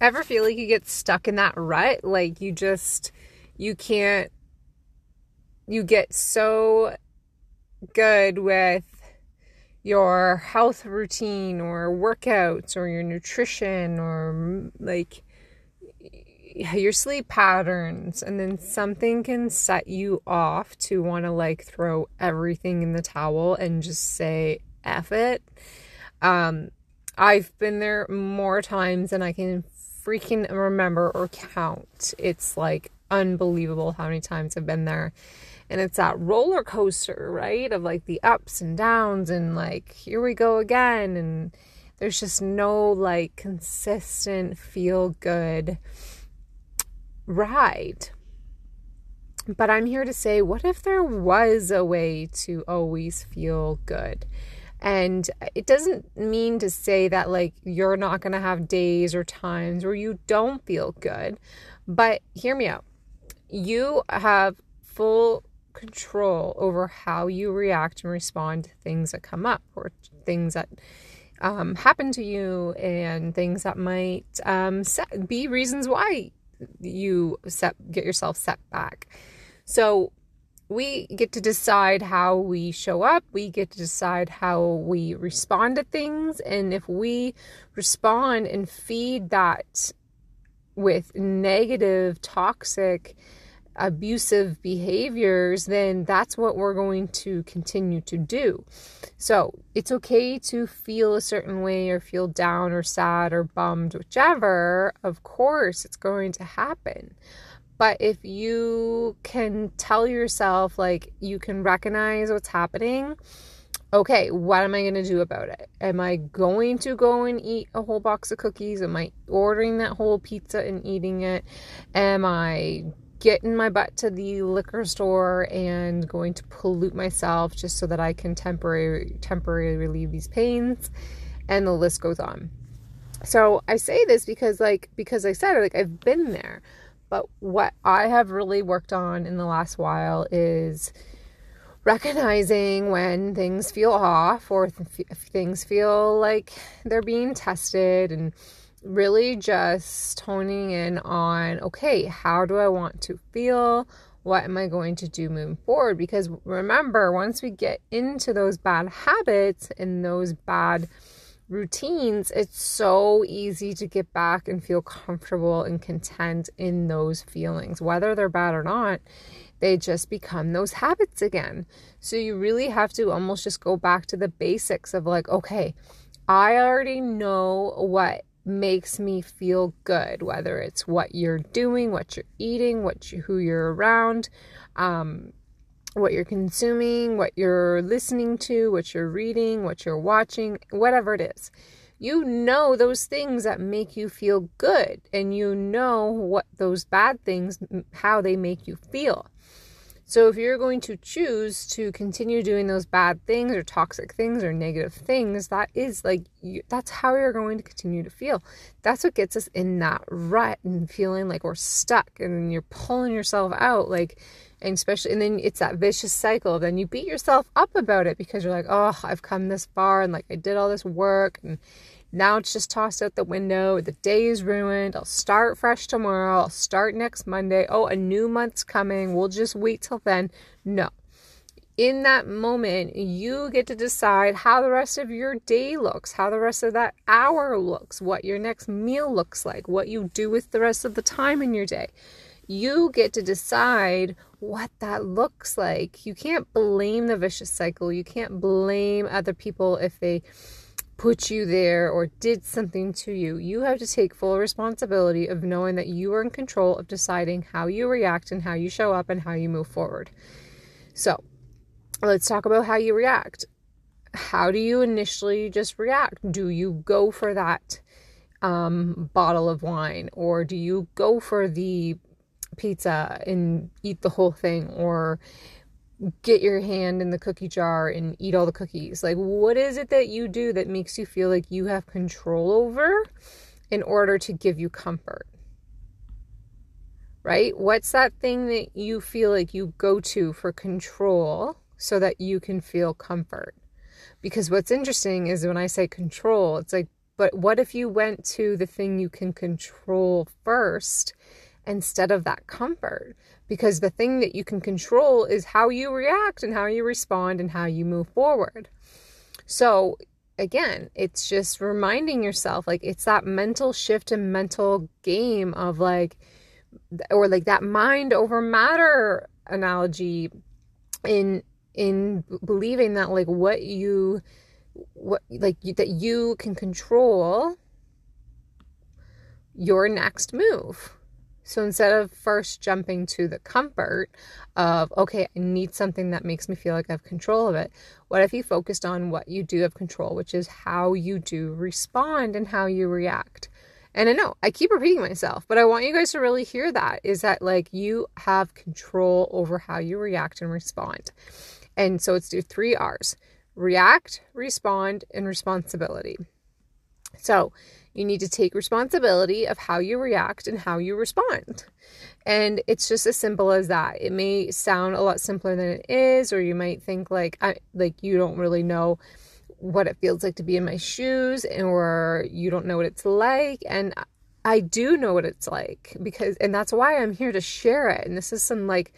ever feel like you get stuck in that rut? Like you just, you can't, you get so good with your health routine or workouts or your nutrition or like your sleep patterns and then something can set you off to want to like throw everything in the towel and just say F it. Um, I've been there more times than I can freaking remember or count. It's like unbelievable how many times I've been there. And it's that roller coaster, right? Of like the ups and downs and like here we go again and there's just no like consistent feel good ride. But I'm here to say, what if there was a way to always feel good? And it doesn't mean to say that, like, you're not going to have days or times where you don't feel good. But hear me out. You have full control over how you react and respond to things that come up or things that um, happen to you and things that might um, set, be reasons why you set get yourself set back. So we get to decide how we show up, we get to decide how we respond to things, and if we respond and feed that with negative, toxic, abusive behaviors, then that's what we're going to continue to do. So it's okay to feel a certain way or feel down or sad or bummed, whichever. Of course, it's going to happen. But if you can tell yourself, like, you can recognize what's happening, okay, what am I going to do about it? Am I going to go and eat a whole box of cookies? Am I ordering that whole pizza and eating it? Am I getting my butt to the liquor store and going to pollute myself just so that I can temporarily temporarily relieve these pains? And the list goes on. So I say this because like because I said like I've been there. But what I have really worked on in the last while is recognizing when things feel off or th- things feel like they're being tested and really just honing in on okay, how do I want to feel? What am I going to do moving forward? Because remember, once we get into those bad habits and those bad routines, it's so easy to get back and feel comfortable and content in those feelings, whether they're bad or not. They just become those habits again. So you really have to almost just go back to the basics of like, okay, I already know what makes me feel good, whether it's what you're doing, what you're eating, what you, who you're around, um, what you're consuming, what you're listening to, what you're reading, what you're watching, whatever it is. You know those things that make you feel good, and you know what those bad things, how they make you feel. So if you're going to choose to continue doing those bad things or toxic things or negative things, that is like you, that's how you're going to continue to feel. That's what gets us in that rut and feeling like we're stuck and you're pulling yourself out like and especially and then it's that vicious cycle then you beat yourself up about it because you're like oh i've come this far and like i did all this work and now it's just tossed out the window. The day is ruined. I'll start fresh tomorrow. I'll start next Monday. Oh, a new month's coming. We'll just wait till then. No. In that moment, you get to decide how the rest of your day looks, how the rest of that hour looks, what your next meal looks like, what you do with the rest of the time in your day. You get to decide what that looks like. You can't blame the vicious cycle. You can't blame other people if they put you there or did something to you. You have to take full responsibility of knowing that you are in control of deciding how you react and how you show up and how you move forward. So, let's talk about how you react. How do you initially just react? Do you go for that um, bottle of wine or do you go for the pizza and eat the whole thing or get your hand in the cookie jar and eat all the cookies? Like, what is it that you do that makes you feel like you have control over in order to give you comfort? Right? What's that thing that you feel like you go to for control so that you can feel comfort? Because what's interesting is when I say control, it's like But what if you went to the thing you can control first instead of that comfort? Because the thing that you can control is how you react and how you respond and how you move forward. So, again, it's just reminding yourself like it's that mental shift and mental game of like, or like that mind over matter analogy in in believing that like what you what like you, that you can control your next move so instead of first jumping to the comfort of, okay, I need something that makes me feel like I have control of it, what if you focused on what you do have control, which is how you do respond and how you react? And I know I keep repeating myself, but I want you guys to really hear that is that like you have control over how you react and respond. And so it's do three R's react, respond, and responsibility. So you need to take responsibility of how you react and how you respond. And it's just as simple as that. It may sound a lot simpler than it is, or you might think like I like you don't really know what it feels like to be in my shoes, or you don't know what it's like. And I do know what it's like because, and that's why I'm here to share it. And this is some like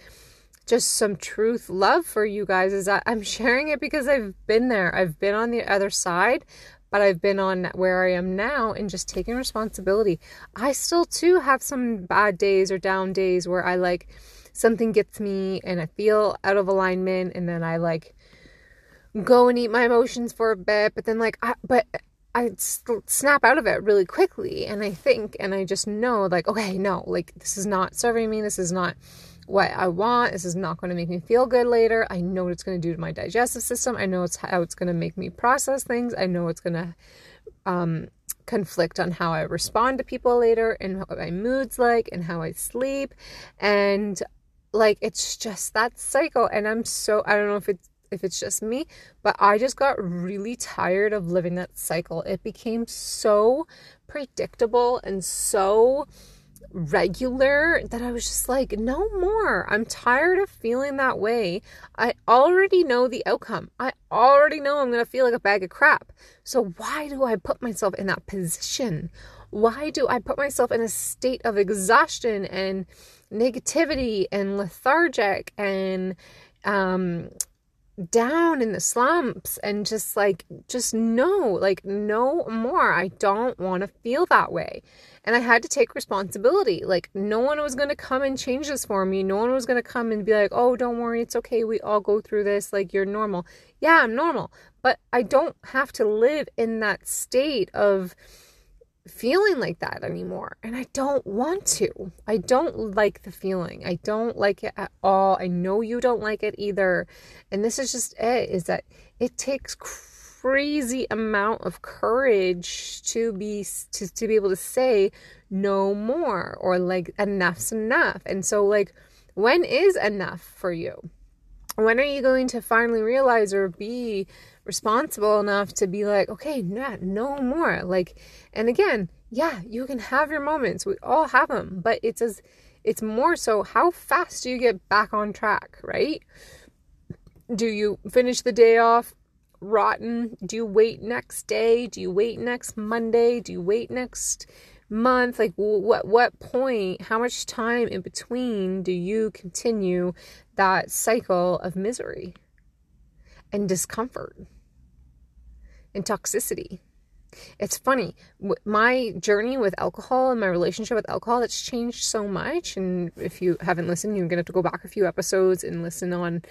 just some truth love for you guys is that I'm sharing it because I've been there. I've been on the other side but I've been on where I am now and just taking responsibility. I still too have some bad days or down days where I like something gets me and I feel out of alignment and then I like go and eat my emotions for a bit, but then like I but I snap out of it really quickly and I think and I just know like okay, no, like this is not serving me. This is not what I want. This is not going to make me feel good later. I know what it's going to do to my digestive system. I know it's how it's going to make me process things. I know it's going to um, conflict on how I respond to people later and what my mood's like and how I sleep. And like it's just that cycle. And I'm so I don't know if it's if it's just me, but I just got really tired of living that cycle. It became so predictable and so regular that I was just like, no more. I'm tired of feeling that way. I already know the outcome. I already know I'm going to feel like a bag of crap. So why do I put myself in that position? Why do I put myself in a state of exhaustion and negativity and lethargic and um down in the slumps and just like just no like no more. I don't want to feel that way. And i had to take responsibility. Like no one was going to come and change this for me. No one was going to come and be like oh don't worry it's okay we all go through this like you're normal. Yeah i'm normal. But i don't have to live in that state of feeling like that anymore. And I don't want to. I don't like the feeling. I don't like it at all. I know you don't like it either. And this is just it is that it takes crazy amount of courage to be to, to be able to say no more or like enough's enough. And so like when is enough for you? When are you going to finally realize or be responsible enough to be like, okay, not no more. Like, and again, yeah, you can have your moments. We all have them, but it's as it's more so how fast do you get back on track, right? Do you finish the day off rotten? Do you wait next day? Do you wait next Monday? Do you wait next month? Like what what point, how much time in between do you continue that cycle of misery and discomfort? And toxicity. It's funny, my journey with alcohol and my relationship with alcohol, it's changed so much. And if you haven't listened, you're going to have to go back a few episodes and listen on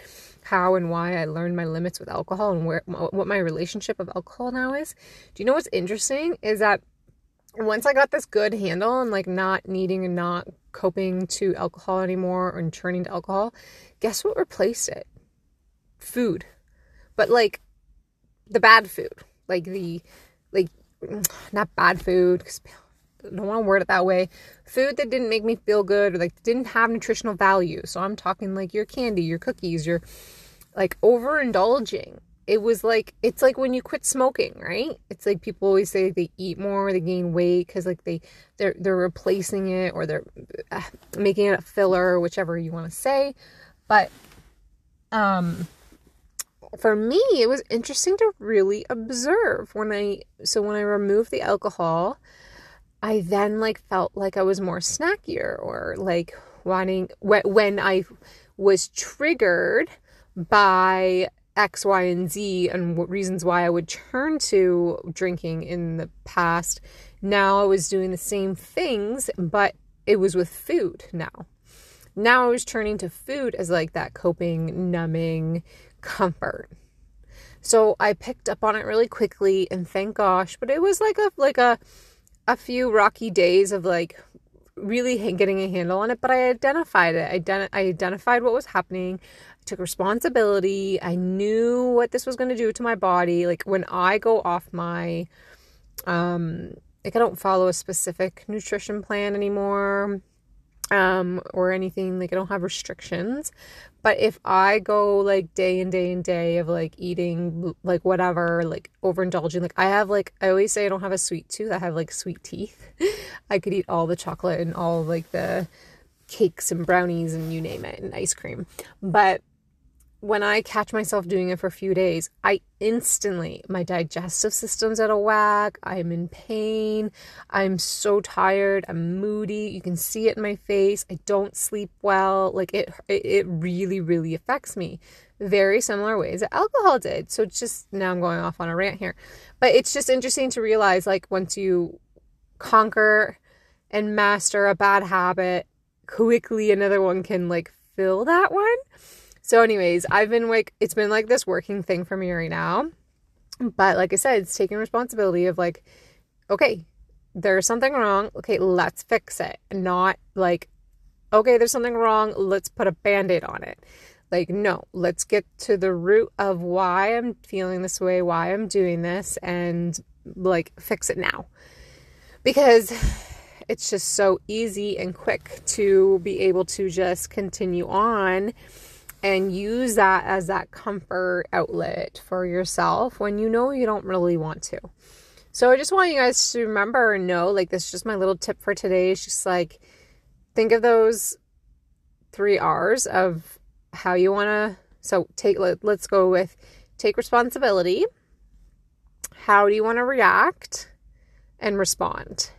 how and why I learned my limits with alcohol and where what my relationship of alcohol now is. Do you know what's interesting is that once I got this good handle on like not needing and not coping to alcohol anymore and turning to alcohol, guess what replaced it? Food. But like the bad food, like the like not bad food because I don't want to word it that way. Food that didn't make me feel good or like didn't have nutritional value. So I'm talking like your candy, your cookies, your like overindulging. It was like it's like when you quit smoking, right? It's like people always say they eat more, they gain weight because like they they're they're replacing it or they're uh, making it a filler, whichever you want to say. But um for me, it was interesting to really observe when I, so when I removed the alcohol, I then like felt like I was more snackier or like wanting, when I was triggered by X, Y, and Z and reasons why I would turn to drinking in the past. Now I was doing the same things, but it was with food now. Now I was turning to food as like that coping, numbing comfort. So I picked up on it really quickly and thank gosh, but it was like a like a a few rocky days of like really getting a handle on it, but I identified it. I, ident- I identified what was happening I took responsibility. I knew what this was going to do to my body. Like when I go off my, um, like I don't follow a specific nutrition plan anymore, um, or anything. Like I don't have restrictions. But if I go like day and day and day of like eating like whatever, like overindulging, like I have like I always say I don't have a sweet tooth. I have like sweet teeth. I could eat all the chocolate and all like the cakes and brownies and you name it and ice cream. But when I catch myself doing it for a few days, I instantly, my digestive system's out of whack. I'm in pain. I'm so tired. I'm moody. You can see it in my face. I don't sleep well. Like it, it really, really affects me. Very similar ways that alcohol did. So it's just, now I'm going off on a rant here. But it's just interesting to realize like once you conquer and master a bad habit, quickly another one can like fill that one so, anyways, I've been like, it's been like this working thing for me right now. But like I said, it's taking responsibility of like, okay, there's something wrong. Okay, let's fix it. Not like, okay, there's something wrong. Let's put a band aid on it. Like, no, let's get to the root of why I'm feeling this way, why I'm doing this, and like fix it now. Because it's just so easy and quick to be able to just continue on and use that as that comfort outlet for yourself when you know you don't really want to. So I just want you guys to remember and know like this is just my little tip for today. It's just like think of those three R's of how you want to so take let, let's go with take responsibility. How do you want to react and respond?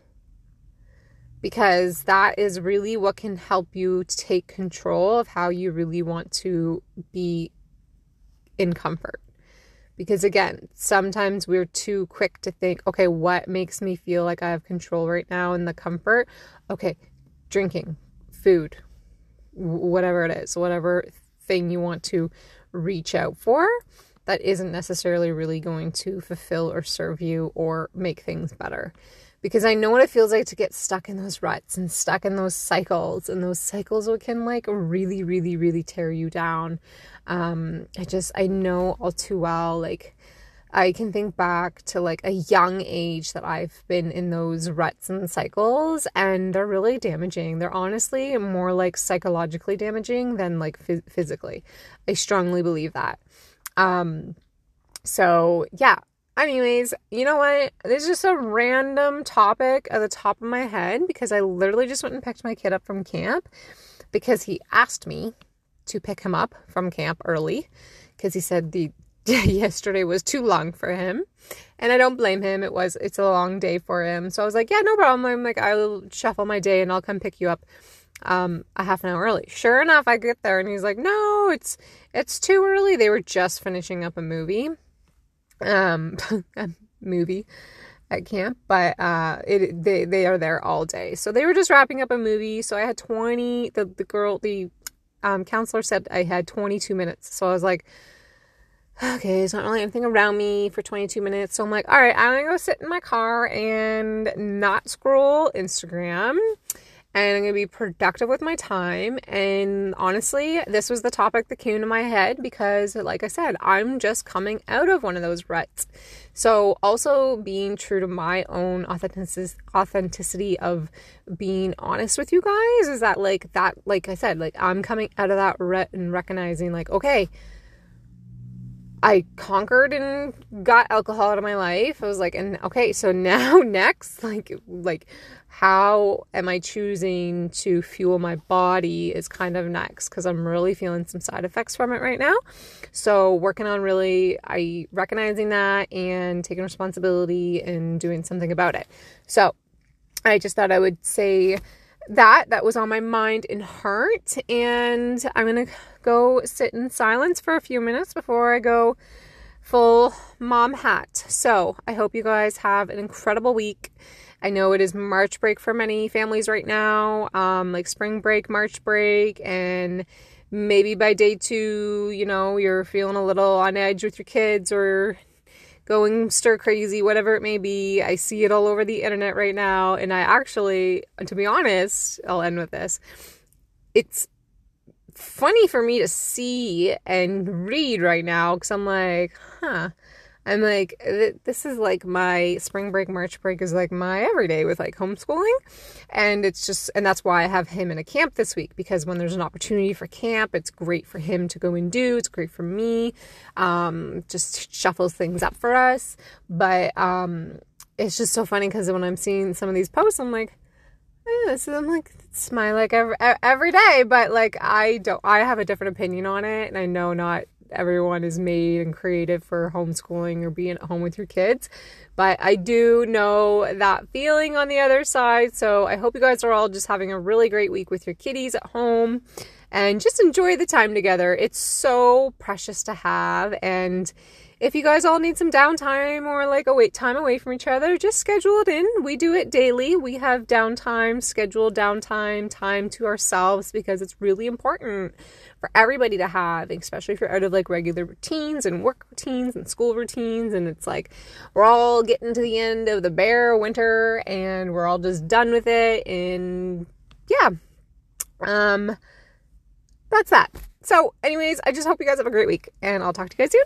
Because that is really what can help you take control of how you really want to be in comfort. Because again, sometimes we're too quick to think, okay, what makes me feel like I have control right now in the comfort? Okay, drinking, food, whatever it is, whatever thing you want to reach out for that isn't necessarily really going to fulfill or serve you or make things better because I know what it feels like to get stuck in those ruts and stuck in those cycles, and those cycles can like really, really, really tear you down. Um, I just I know all too well, like I can think back to like a young age that I've been in those ruts and cycles, and they're really damaging. They're honestly more like psychologically damaging than like physically. I strongly believe that. Um, so yeah, Anyways, you know what? This is just a random topic at the top of my head because I literally just went and picked my kid up from camp because he asked me to pick him up from camp early because he said the yesterday was too long for him. And I don't blame him. It was it's a long day for him. So I was like, yeah, no problem. I'm like I'll shuffle my day and I'll come pick you up um a half an hour early. Sure enough, I get there and he's like, "No, it's it's too early." They were just finishing up a movie um, movie at camp, but uh, it they they are there all day. So they were just wrapping up a movie. So I had twenty. The the girl the um, counselor said I had twenty two minutes. So I was like, okay, it's not really anything around me for twenty two minutes. So I'm like, all right, I'm gonna go sit in my car and not scroll Instagram and I'm going to be productive with my time. And honestly, this was the topic that came to my head because, like I said, I'm just coming out of one of those ruts. So, also being true to my own authenticity of being honest with you guys is that, like, that, like I said, like I'm coming out of that rut and recognizing, like, okay, I conquered and got alcohol out of my life. I was like, and okay, so now next, like, like, how am I choosing to fuel my body is kind of next because I'm really feeling some side effects from it right now. So working on really, I recognizing that and taking responsibility and doing something about it. So I just thought I would say that that was on my mind and heart and i'm gonna go sit in silence for a few minutes before i go full mom hat so i hope you guys have an incredible week i know it is march break for many families right now um, like spring break march break and maybe by day two you know you're feeling a little on edge with your kids or going stir crazy, whatever it may be. I see it all over the internet right now. And I actually, to be honest, I'll end with this. It's funny for me to see and read right now because I'm like, huh, I'm like, this is like my spring break, March break is like my everyday with like homeschooling. And it's just, and that's why I have him in a camp this week because when there's an opportunity for camp, it's great for him to go and do. It's great for me. Um, just shuffles things up for us. But, um, it's just so funny because when I'm seeing some of these posts, I'm like, this is, I'm like, my like every, every day, but like, I don't, I have a different opinion on it. And I know not everyone is made and created for homeschooling or being at home with your kids. But I do know that feeling on the other side. So I hope you guys are all just having a really great week with your kitties at home and just enjoy the time together. It's so precious to have. And if you guys all need some downtime or like a wait time away from each other, just schedule it in. We do it daily. We have downtime, scheduled downtime, time to ourselves because it's really important for everybody to have, especially if you're out of like regular routines and work routines and school routines. And it's like we're all getting to the end of the bare winter and we're all just done with it. And yeah, um, that's that. So, anyways, I just hope you guys have a great week and I'll talk to you guys soon.